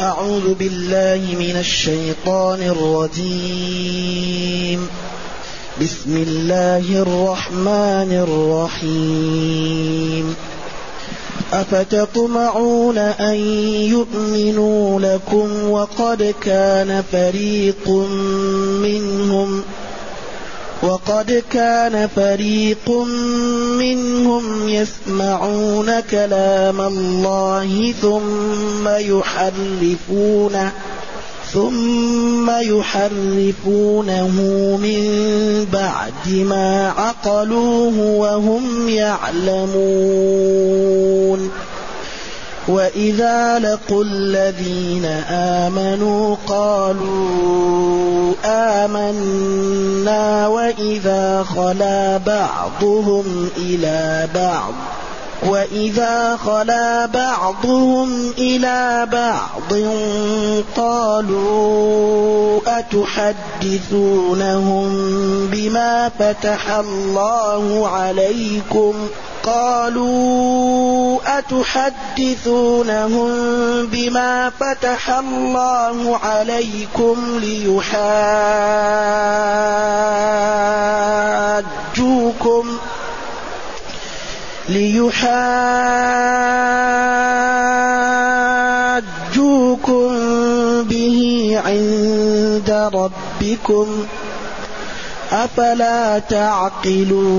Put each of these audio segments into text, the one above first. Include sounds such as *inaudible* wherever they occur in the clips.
أعوذ بالله من الشيطان الرجيم. بسم الله الرحمن الرحيم. أفتطمعون أن يؤمنوا لكم وقد كان فريق منهم وقد كان فريق منهم يسمعون كلام الله ثم يحرفونه ثم يحرفونه من بعد ما عقلوه وهم يعلمون. وإذا لقوا الذين آمنوا قالوا آمنا وإذا خلا بعضهم إلى بعض وإذا خلا بعضهم إلى بعض قالوا أتحدثونهم بما فتح الله عليكم قالوا أتحدثونهم بما فتح الله عليكم ليحاجوكم ليحاجوكم به عند ربكم أفلا تعقلون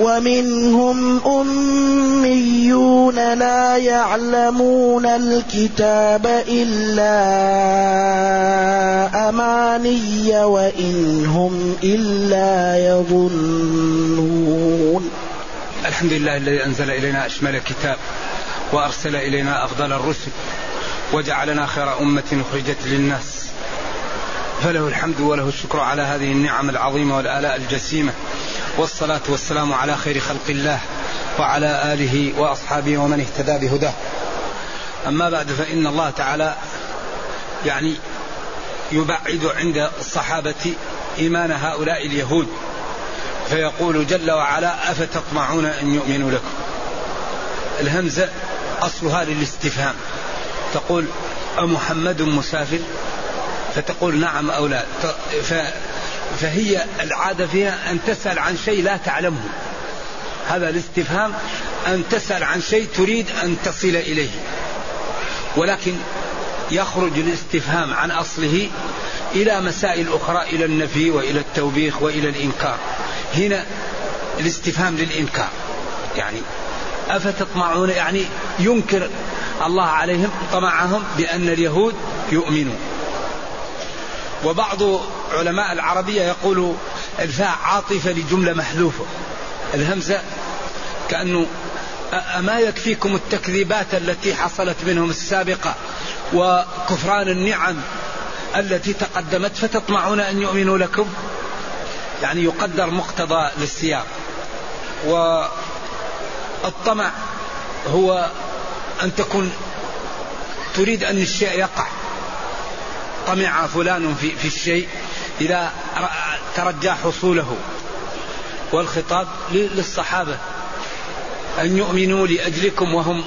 ومنهم أميون لا يعلمون الكتاب إلا أماني وإنهم إلا يظنون. الحمد لله الذي أنزل إلينا أشمل الكتاب وأرسل إلينا أفضل الرسل وجعلنا خير أمة أخرجت للناس. فله الحمد وله الشكر على هذه النعم العظيمة والآلاء الجسيمة. والصلاة والسلام على خير خلق الله وعلى آله وأصحابه ومن اهتدى بهداه. أما بعد فإن الله تعالى يعني يبعد عند الصحابة إيمان هؤلاء اليهود فيقول جل وعلا أفتطمعون أن يؤمنوا لكم؟ الهمزة أصلها للاستفهام. تقول أمحمد مسافر؟ فتقول نعم أو لا. فهي العادة فيها أن تسأل عن شيء لا تعلمه. هذا الاستفهام أن تسأل عن شيء تريد أن تصل إليه. ولكن يخرج الاستفهام عن أصله إلى مسائل أخرى إلى النفي وإلى التوبيخ وإلى الإنكار. هنا الاستفهام للإنكار. يعني أفتطمعون يعني ينكر الله عليهم طمعهم بأن اليهود يؤمنون وبعض علماء العربية يقول الفاء عاطفة لجملة محذوفة. الهمزة كأنه أما يكفيكم التكذيبات التي حصلت منهم السابقة وكفران النعم التي تقدمت فتطمعون أن يؤمنوا لكم؟ يعني يقدر مقتضى للسياق. والطمع هو أن تكون تريد أن الشيء يقع. طمع فلان في, في الشيء إذا ترجى حصوله. والخطاب للصحابة. أن يؤمنوا لأجلكم وهم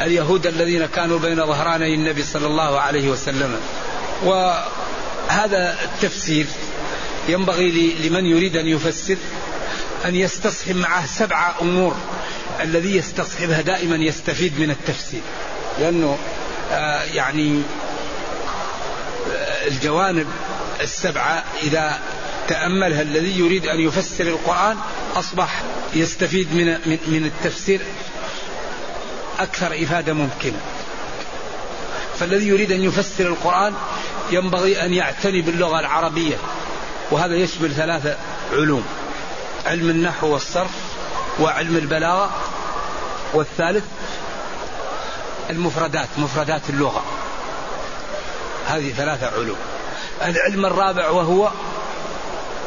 اليهود الذين كانوا بين ظهراني النبي صلى الله عليه وسلم. وهذا التفسير ينبغي لمن يريد أن يفسر أن يستصحب معه سبع أمور الذي يستصحبها دائما يستفيد من التفسير. لأنه آه يعني الجوانب السبعة إذا تأملها الذي يريد أن يفسر القرآن أصبح يستفيد من من التفسير أكثر إفادة ممكنة. فالذي يريد أن يفسر القرآن ينبغي أن يعتني باللغة العربية وهذا يشمل ثلاثة علوم علم النحو والصرف وعلم البلاغة والثالث المفردات مفردات اللغة. هذه ثلاثة علوم. العلم الرابع وهو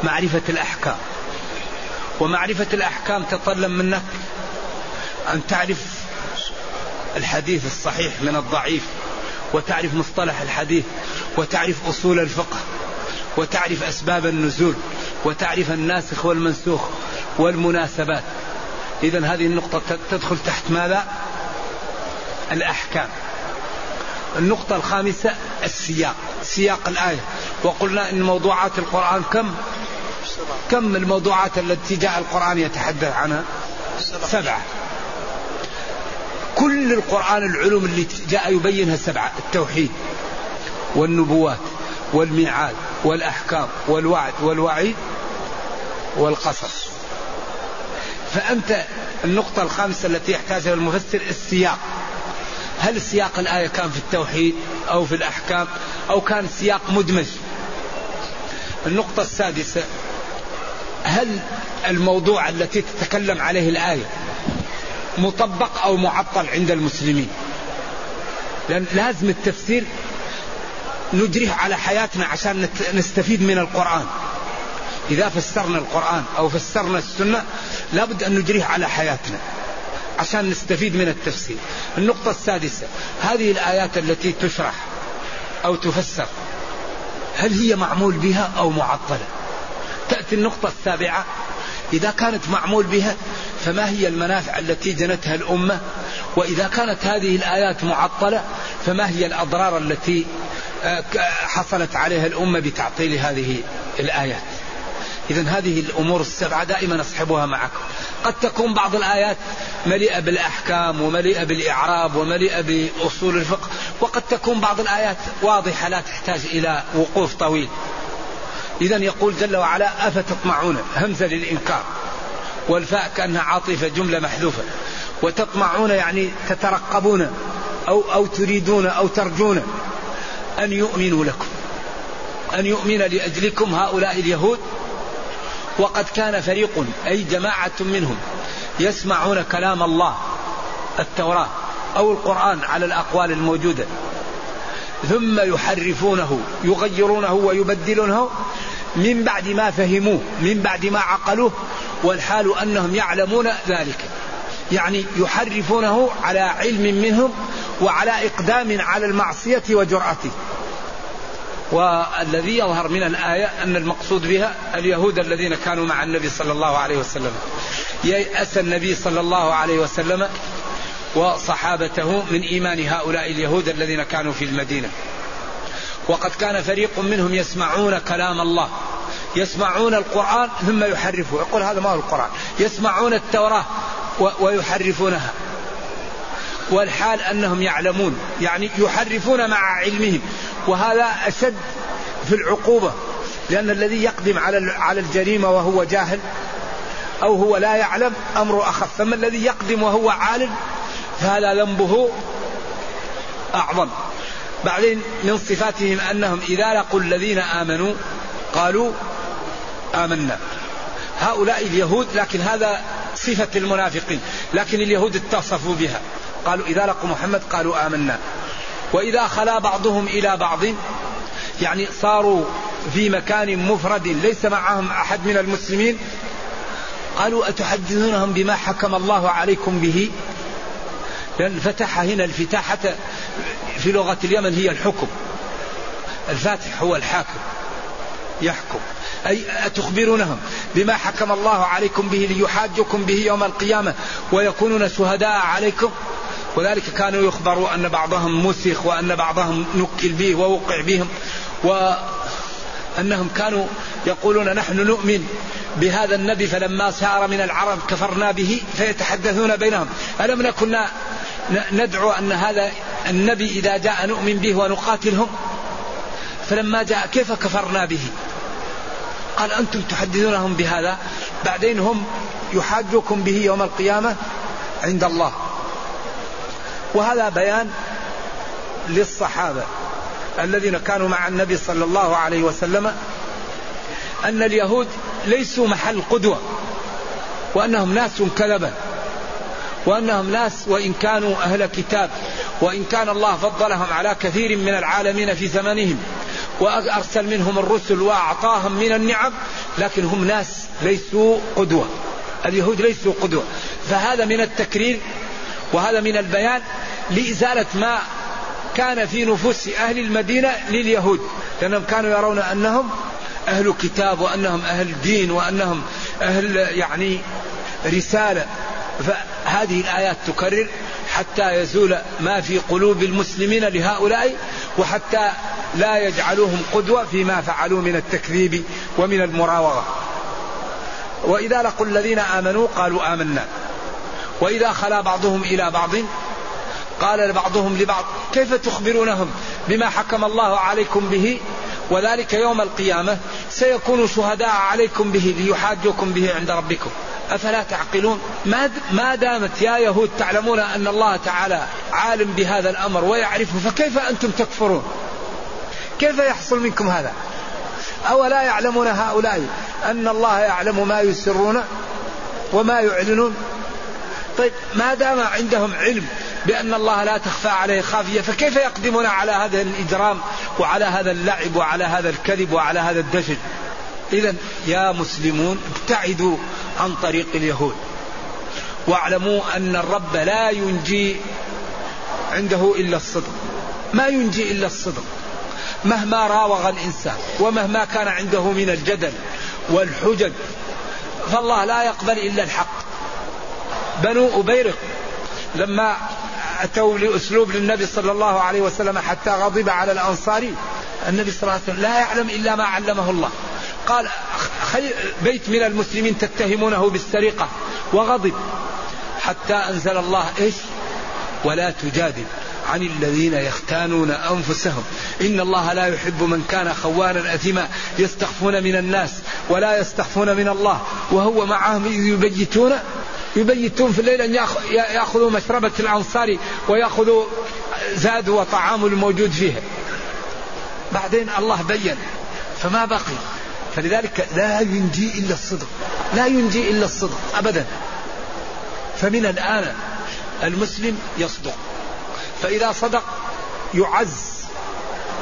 معرفة الأحكام. ومعرفة الأحكام تطلب منك أن تعرف الحديث الصحيح من الضعيف وتعرف مصطلح الحديث وتعرف أصول الفقه وتعرف أسباب النزول وتعرف الناسخ والمنسوخ والمناسبات. إذا هذه النقطة تدخل تحت ماذا؟ الأحكام. النقطة الخامسة السياق سياق الآية. وقلنا أن موضوعات القرآن كم؟ كم الموضوعات التي جاء القرآن يتحدث عنها؟ سبعة. كل القرآن العلوم اللي جاء يبينها سبعة التوحيد والنبوات والميعاد والأحكام والوعد والوعيد والقصص. فأنت النقطة الخامسة التي يحتاجها المفسر السياق. هل سياق الآية كان في التوحيد أو في الأحكام أو كان سياق مدمج؟ النقطة السادسة هل الموضوع التي تتكلم عليه الآية مطبق أو معطل عند المسلمين؟ لأن لازم التفسير نجريه على حياتنا عشان نستفيد من القرآن. إذا فسرنا القرآن أو فسرنا السنة لابد أن نجريه على حياتنا عشان نستفيد من التفسير. النقطة السادسة هذه الآيات التي تشرح أو تفسر هل هي معمول بها أو معطلة؟ تأتي النقطة السابعة إذا كانت معمول بها فما هي المنافع التي جنتها الأمة؟ وإذا كانت هذه الآيات معطلة فما هي الأضرار التي آه، حصلت عليها الأمة بتعطيل هذه الآيات؟ إذا هذه الأمور السبعة دائما أصحبها معكم. قد تكون بعض الآيات مليئة بالأحكام ومليئة بالإعراب ومليئة بأصول الفقه وقد تكون بعض الآيات واضحة لا تحتاج إلى وقوف طويل. إذا يقول جل وعلا أفتطمعون همزة للإنكار؟ والفاء كأنها عاطفة جملة محذوفة. وتطمعون يعني تترقبون أو أو تريدون أو ترجون أن يؤمنوا لكم. أن يؤمن لأجلكم هؤلاء اليهود وقد كان فريق أي جماعة منهم يسمعون كلام الله التوراة أو القرآن على الأقوال الموجودة. ثم يحرفونه يغيرونه ويبدلونه من بعد ما فهموه من بعد ما عقلوه والحال أنهم يعلمون ذلك. يعني يحرفونه على علم منهم وعلى إقدام على المعصية وجرأته. والذي يظهر من الآية أن المقصود بها اليهود الذين كانوا مع النبي صلى الله عليه وسلم. ييأس النبي صلى الله عليه وسلم وصحابته من إيمان هؤلاء اليهود الذين كانوا في المدينة. وقد كان فريق منهم يسمعون كلام الله يسمعون القرآن ثم يحرفوه يقول هذا ما هو القرآن. يسمعون التوراة ويحرفونها. والحال أنهم يعلمون يعني يحرفون مع علمهم وهذا أشد في العقوبة لأن الذي يقدم على على الجريمة وهو جاهل أو هو لا يعلم أمر أخف أما الذي يقدم وهو عالم فهذا ذنبه أعظم. بعدين من صفاتهم أنهم إذا لقوا الذين آمنوا قالوا آمنا. هؤلاء اليهود لكن هذا صفة المنافقين لكن اليهود اتصفوا بها. قالوا إذا لقوا محمد قالوا آمنا. وإذا خلا بعضهم إلى بعض يعني صاروا في مكان مفرد ليس معهم أحد من المسلمين قالوا أتحدثونهم بما حكم الله عليكم به؟ لأن فتح هنا الفتاحة في لغة اليمن هي الحكم. الفاتح هو الحاكم يحكم. أي أتخبرونهم بما حكم الله عليكم به ليحاجكم به يوم القيامة ويكونون شهداء عليكم؟ وذلك كانوا يخبروا أن بعضهم مسخ وأن بعضهم نكل به ووقع بهم وأنهم كانوا يقولون نحن نؤمن بهذا النبي فلما سار من العرب كفرنا به فيتحدثون بينهم. ألم نكن ندعو أن هذا النبي إذا جاء نؤمن به ونقاتلهم؟ فلما جاء كيف كفرنا به؟ قال أنتم تحدثونهم بهذا بعدين هم يحاجوكم به يوم القيامة عند الله. وهذا بيان للصحابة الذين كانوا مع النبي صلى الله عليه وسلم أن اليهود ليسوا محل قدوة وأنهم ناس كذبة وأنهم ناس وإن كانوا أهل كتاب وإن كان الله فضلهم على كثير من العالمين في زمنهم وأرسل منهم الرسل وأعطاهم من النعم لكن هم ناس ليسوا قدوة اليهود ليسوا قدوة. فهذا من التكرير وهذا من البيان لإزالة ما كان في نفوس أهل المدينة لليهود لأنهم كانوا يرون أنهم أهل كتاب وأنهم أهل دين وأنهم أهل يعني رسالة. فهذه الآيات تكرر حتى يزول ما في قلوب المسلمين لهؤلاء وحتى لا يجعلوهم قدوة فيما فعلوا من التكذيب ومن المراوغة. وإذا لقوا الذين آمنوا قالوا آمنا. وإذا خلا بعضهم إلى بعض قال بعضهم لبعض كيف تخبرونهم بما حكم الله عليكم به؟ وذلك يوم القيامة سيكون شهداء عليكم به ليحاجوكم به عند ربكم. أفلا تعقلون؟ ما دامت يا يهود تعلمون أن الله تعالى عالم بهذا الأمر ويعرفه فكيف أنتم تكفرون؟ كيف يحصل منكم هذا؟ أولا يعلمون هؤلاء أن الله يعلم ما يسرون وما يعلنون؟ طيب ما دام عندهم علم بأن الله لا تخفى عليه خافية فكيف يقدمون على هذا الإجرام وعلى هذا اللعب وعلى هذا الكذب وعلى هذا الدجل إذا يا مسلمون ابتعدوا عن طريق اليهود. واعلموا أن الرب لا ينجي عنده إلا الصدق. ما ينجي إلا الصدق. مهما راوغ الإنسان ومهما كان عنده من الجدل والحجج فالله لا يقبل إلا الحق. بنو أبيرق لما أتوا لأسلوب للنبي صلى الله عليه وسلم حتى غضب على الأنصاري النبي صلى الله عليه وسلم لا يعلم إلا ما علمه الله. قال بيت من المسلمين تتهمونه بالسرقة وغضب. حتى أنزل الله إيش؟ ولا تجادل عن الذين يختانون أنفسهم. إن الله لا يحب من كان خوانا أثما يستخفون من الناس ولا يستخفون من الله وهو معهم إذ يبيتون يبيتون في الليل أن يأخذوا مشربة الأنصار ويأخذوا زاد وطعام الموجود فيها بعدين الله بين فما بقي. فلذلك لا ينجي إلا الصدق لا ينجي إلا الصدق أبدا. فمن الآن المسلم يصدق. فإذا صدق يعز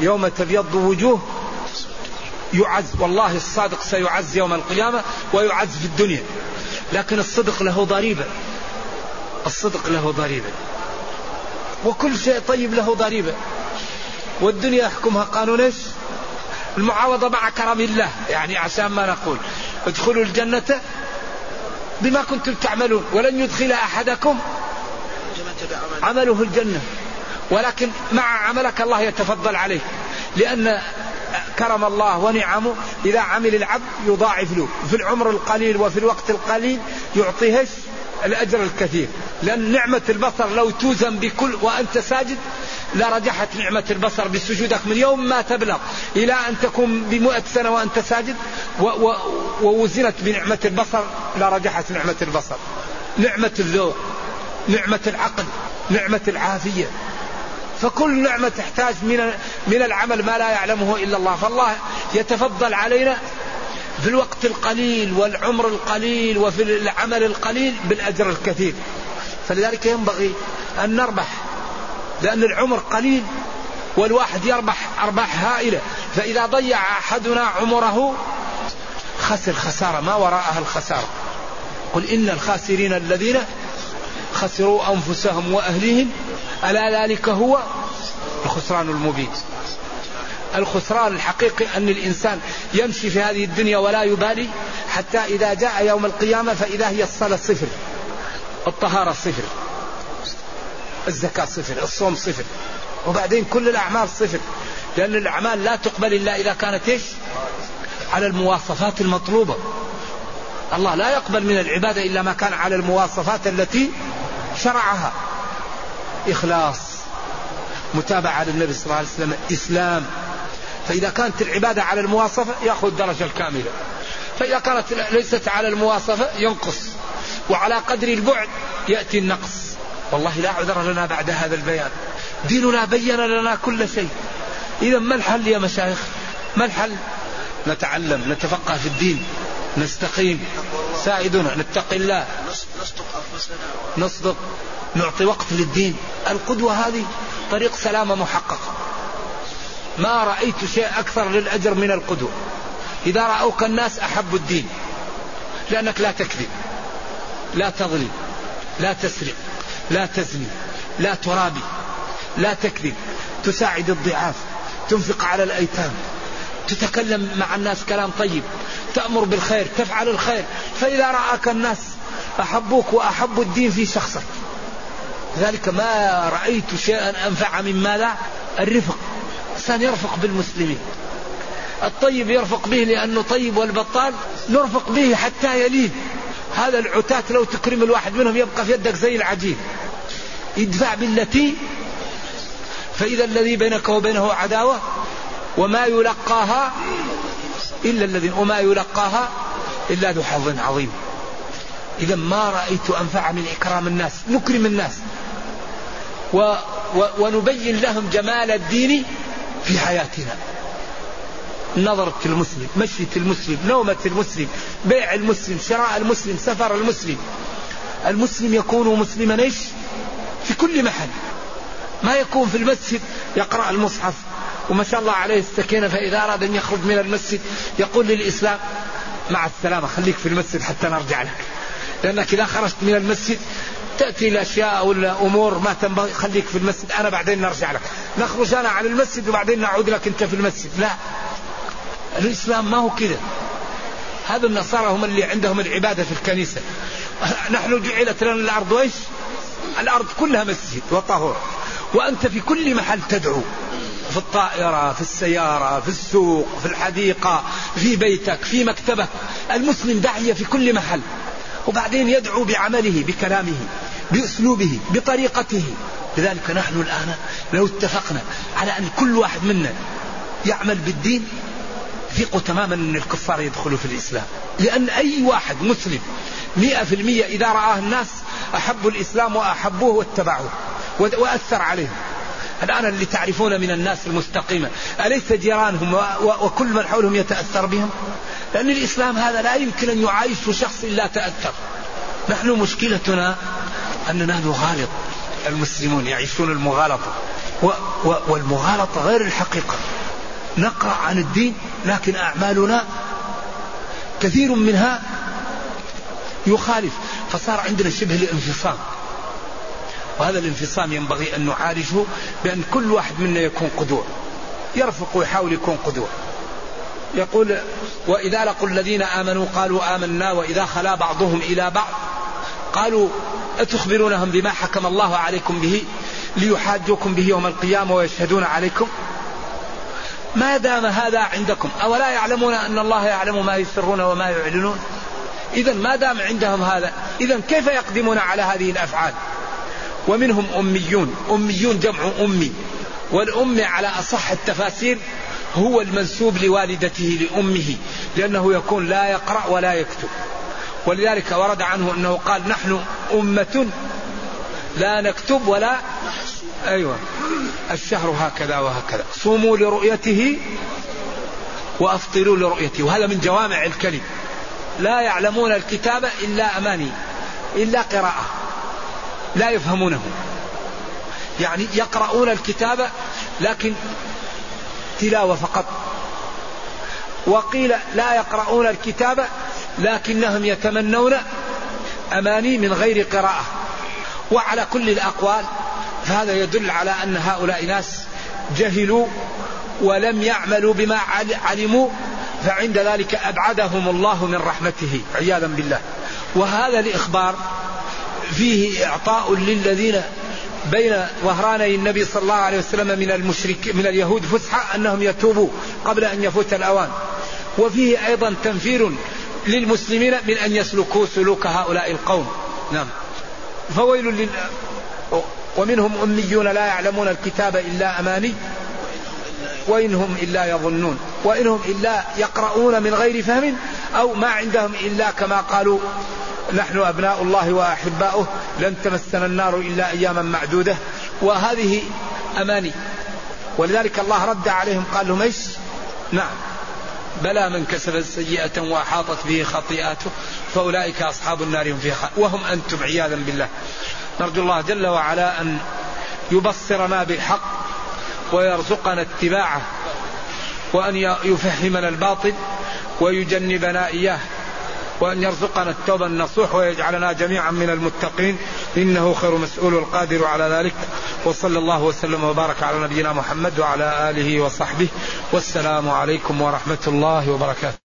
يوم تبيض وجوه يعز. والله الصادق سيعز يوم القيامة ويعز في الدنيا. لكن الصدق له ضريبة. الصدق له ضريبة. وكل شيء طيب له ضريبة. والدنيا يحكمها قانون إيش؟ المعاوضة مع كرم الله. يعني عشان ما نقول. ادخلوا الجنة بما كنتم تعملون. ولن يدخل أحدكم عمله الجنة. ولكن مع عملك الله يتفضل عليه. لأن كرم الله ونعمه إذا عمل العبد يضاعف له. في العمر القليل وفي الوقت القليل يعطيه الأجر الكثير. لأن نعمة البصر لو توزن بكل وأنت ساجد لرجحت نعمة البصر بسجودك من يوم ما تبلغ إلى أن تكون بمئة سنة وأنت ساجد ووزنت بنعمة البصر لرجحت نعمة البصر. نعمة الذوق نعمة العقل نعمة العافية. فكل نعمة تحتاج من من العمل ما لا يعلمه إلا الله. فالله يتفضل علينا في الوقت القليل والعمر القليل وفي العمل القليل بالأجر الكثير. فلذلك ينبغي أن نربح لأن العمر قليل والواحد يربح أرباح هائلة. فإذا ضيع أحدنا عمره خسر خسارة ما وراءها الخسارة. قل إن الخاسرين الذين خسروا أنفسهم وأهليهم ألا ذلك هو؟ الخسران المبين. الخسران الحقيقي أن الإنسان يمشي في هذه الدنيا ولا يبالي حتى إذا جاء يوم القيامة فإذا هي الصلاة صفر الطهارة صفر الزكاة صفر الصوم صفر وبعدين كل الأعمال صفر. لأن الأعمال لا تقبل إلا إذا كانت إيش؟ على المواصفات المطلوبة. الله لا يقبل من العبادة إلا ما كان على المواصفات التي شرعها. إخلاص متابعة للنبي صلى الله عليه وسلم إسلام. فإذا كانت العبادة على المواصفة يأخذ الدرجة الكاملة. فإذا كانت ليست على المواصفة ينقص. وعلى قدر البعد يأتي النقص. والله لا عذر لنا بعد هذا البيان. ديننا بين لنا كل شيء. إذا ما الحل يا مشايخ؟ ما الحل؟ نتعلم نتفقه في الدين. نستقيم. ساعدنا نتقي الله. نصدق. أنفسنا نصدق. نعطي وقت للدين. القدوة هذه طريق سلامة محققة. ما رأيت شيء أكثر للأجر من القدوة. إذا رأوك الناس أحبوا الدين. لأنك لا تكذب لا تظلم لا تسرق لا تزني لا ترابي لا تكذب. تساعد الضعاف تنفق على الأيتام. تتكلم مع الناس كلام طيب. تأمر بالخير تفعل الخير. فإذا رآك الناس أحبوك وأحبوا الدين في شخصك. لذلك ما رأيت شيئا أنفع من ماذا؟ الرفق. الإنسان يرفق بالمسلمين. الطيب يرفق به لأنه طيب والبطال نرفق به حتى يليه هذا العتاة لو تكرم الواحد منهم يبقى في يدك زي العجين. ادفع بالتي فإذا الذي بينك وبينه عداوة وما يلقاها إلا الذين وما يلقاها إلا ذو حظ عظيم. إذا ما رأيت أنفع من إكرام الناس نكرم الناس. و و ونبين لهم جمال الدين في حياتنا. نظرة المسلم مشية المسلم نومة المسلم بيع المسلم شراء المسلم سفر المسلم. المسلم يكون مسلما إيش؟ في كل محل. ما يكون في المسجد يقرأ المصحف. وما شاء الله عليه السكينة فإذا أراد أن يخرج من المسجد يقول للإسلام مع السلامة خليك في المسجد حتى نرجع لك. لأنك إذا خرجت من المسجد تأتي الأشياء أو الأمور ما تنبغي. خليك في المسجد أنا بعدين نرجع لك. نخرج أنا على المسجد وبعدين نعود لك أنت في المسجد. لا. الإسلام ما هو كذا هذا النصارى هم اللي عندهم العبادة في الكنيسة. *laughs* نحن جعلت لنا الأرض وإيش؟ الأرض كلها مسجد وطهور. وأنت في كل محل تدعو. في الطائرة في السيارة في السوق في الحديقة في بيتك في مكتبك. المسلم داعية في كل محل. وبعدين يدعو بعمله بكلامه بأسلوبه بطريقته. لذلك نحن الآن لو اتفقنا على أن كل واحد منا يعمل بالدين ثقوا تماما أن الكفار يدخلوا في الإسلام. لأن أي واحد مسلم مئة في المئة إذا رآه الناس أحبوا الإسلام وأحبوه واتبعوه وأثر عليهم. الآن اللي تعرفون من الناس المستقيمة أليس جيرانهم وكل من حولهم يتأثر بهم؟ لأن الإسلام هذا لا يمكن أن يعايش شخص إلا تأثر. نحن مشكلتنا أننا نغالط المسلمون يعيشون المغالطة. و و والمغالطة غير الحقيقة. نقرأ عن الدين لكن أعمالنا كثير منها يخالف. فصار عندنا شبه الانفصام وهذا الانفصام ينبغي أن نعالجه بأن كل واحد منا يكون قدوة. يرفق ويحاول يكون قدوة. يقول وإذا لقوا الذين آمنوا قالوا آمنا وإذا خلا بعضهم إلى بعض. قالوا أتخبرونهم بما حكم الله عليكم به ليحاجوكم به يوم القيامة ويشهدون عليكم؟ ما دام هذا عندكم أولا يعلمون أن الله يعلم ما يسرون وما يعلنون؟ إذا ما دام عندهم هذا إذا كيف يقدمون على هذه الأفعال؟ ومنهم أميون. أميون جمع أمي. والأم على أصح التفاسير هو المنسوب لوالدته لأمه لأنه يكون لا يقرأ ولا يكتب. ولذلك ورد عنه أنه قال نحن أمة لا نكتب ولا أيوة. الشهر هكذا وهكذا. صوموا لرؤيته وأفطروا لرؤيته. وهذا من جوامع الكلم. لا يعلمون الكتاب إلا أماني إلا قراءة. لا يفهمونه. يعني يقرؤون الكتاب لكن تلاوة فقط. وقيل لا يقرؤون الكتاب لكنهم يتمنون أماني من غير قراءة. وعلى كل الأقوال فهذا يدل على أن هؤلاء ناس جهلوا ولم يعملوا بما علموا فعند ذلك أبعدهم الله من رحمته عياذا بالله. وهذا الإخبار فيه إعطاء للذين بين ظهراني النبي صلى الله عليه وسلم من المشرك من اليهود فسحة أنهم يتوبوا قبل أن يفوت الأوان. وفيه أيضا تنفير للمسلمين من أن يسلكوا سلوك هؤلاء القوم. نعم. فويل لل ومنهم أميون لا يعلمون الكتاب إلا أماني. وإنهم إلا يظنون. وإنهم إلا يقرؤون من غير فهم أو ما عندهم إلا كما قالوا نحن أبناء الله وأحباؤه لن تمسنا النار إلا أياما معدودة. وهذه أماني. ولذلك الله رد عليهم قال لهم إيش؟ نعم. بلى من كسب سيئة وأحاطت به خطيئاته فأولئك أصحاب النار هم فيها وهم أنتم عياذا بالله. نرجو الله جل وعلا أن يبصرنا بالحق ويرزقنا اتباعه وأن يفهمنا الباطل ويجنبنا إياه. وأن يرزقنا التوبة النصوح ويجعلنا جميعا من المتقين. إنه خير مسؤول القادر على ذلك. وصلى الله وسلم وبارك على نبينا محمد وعلى آله وصحبه. والسلام عليكم ورحمة الله وبركاته.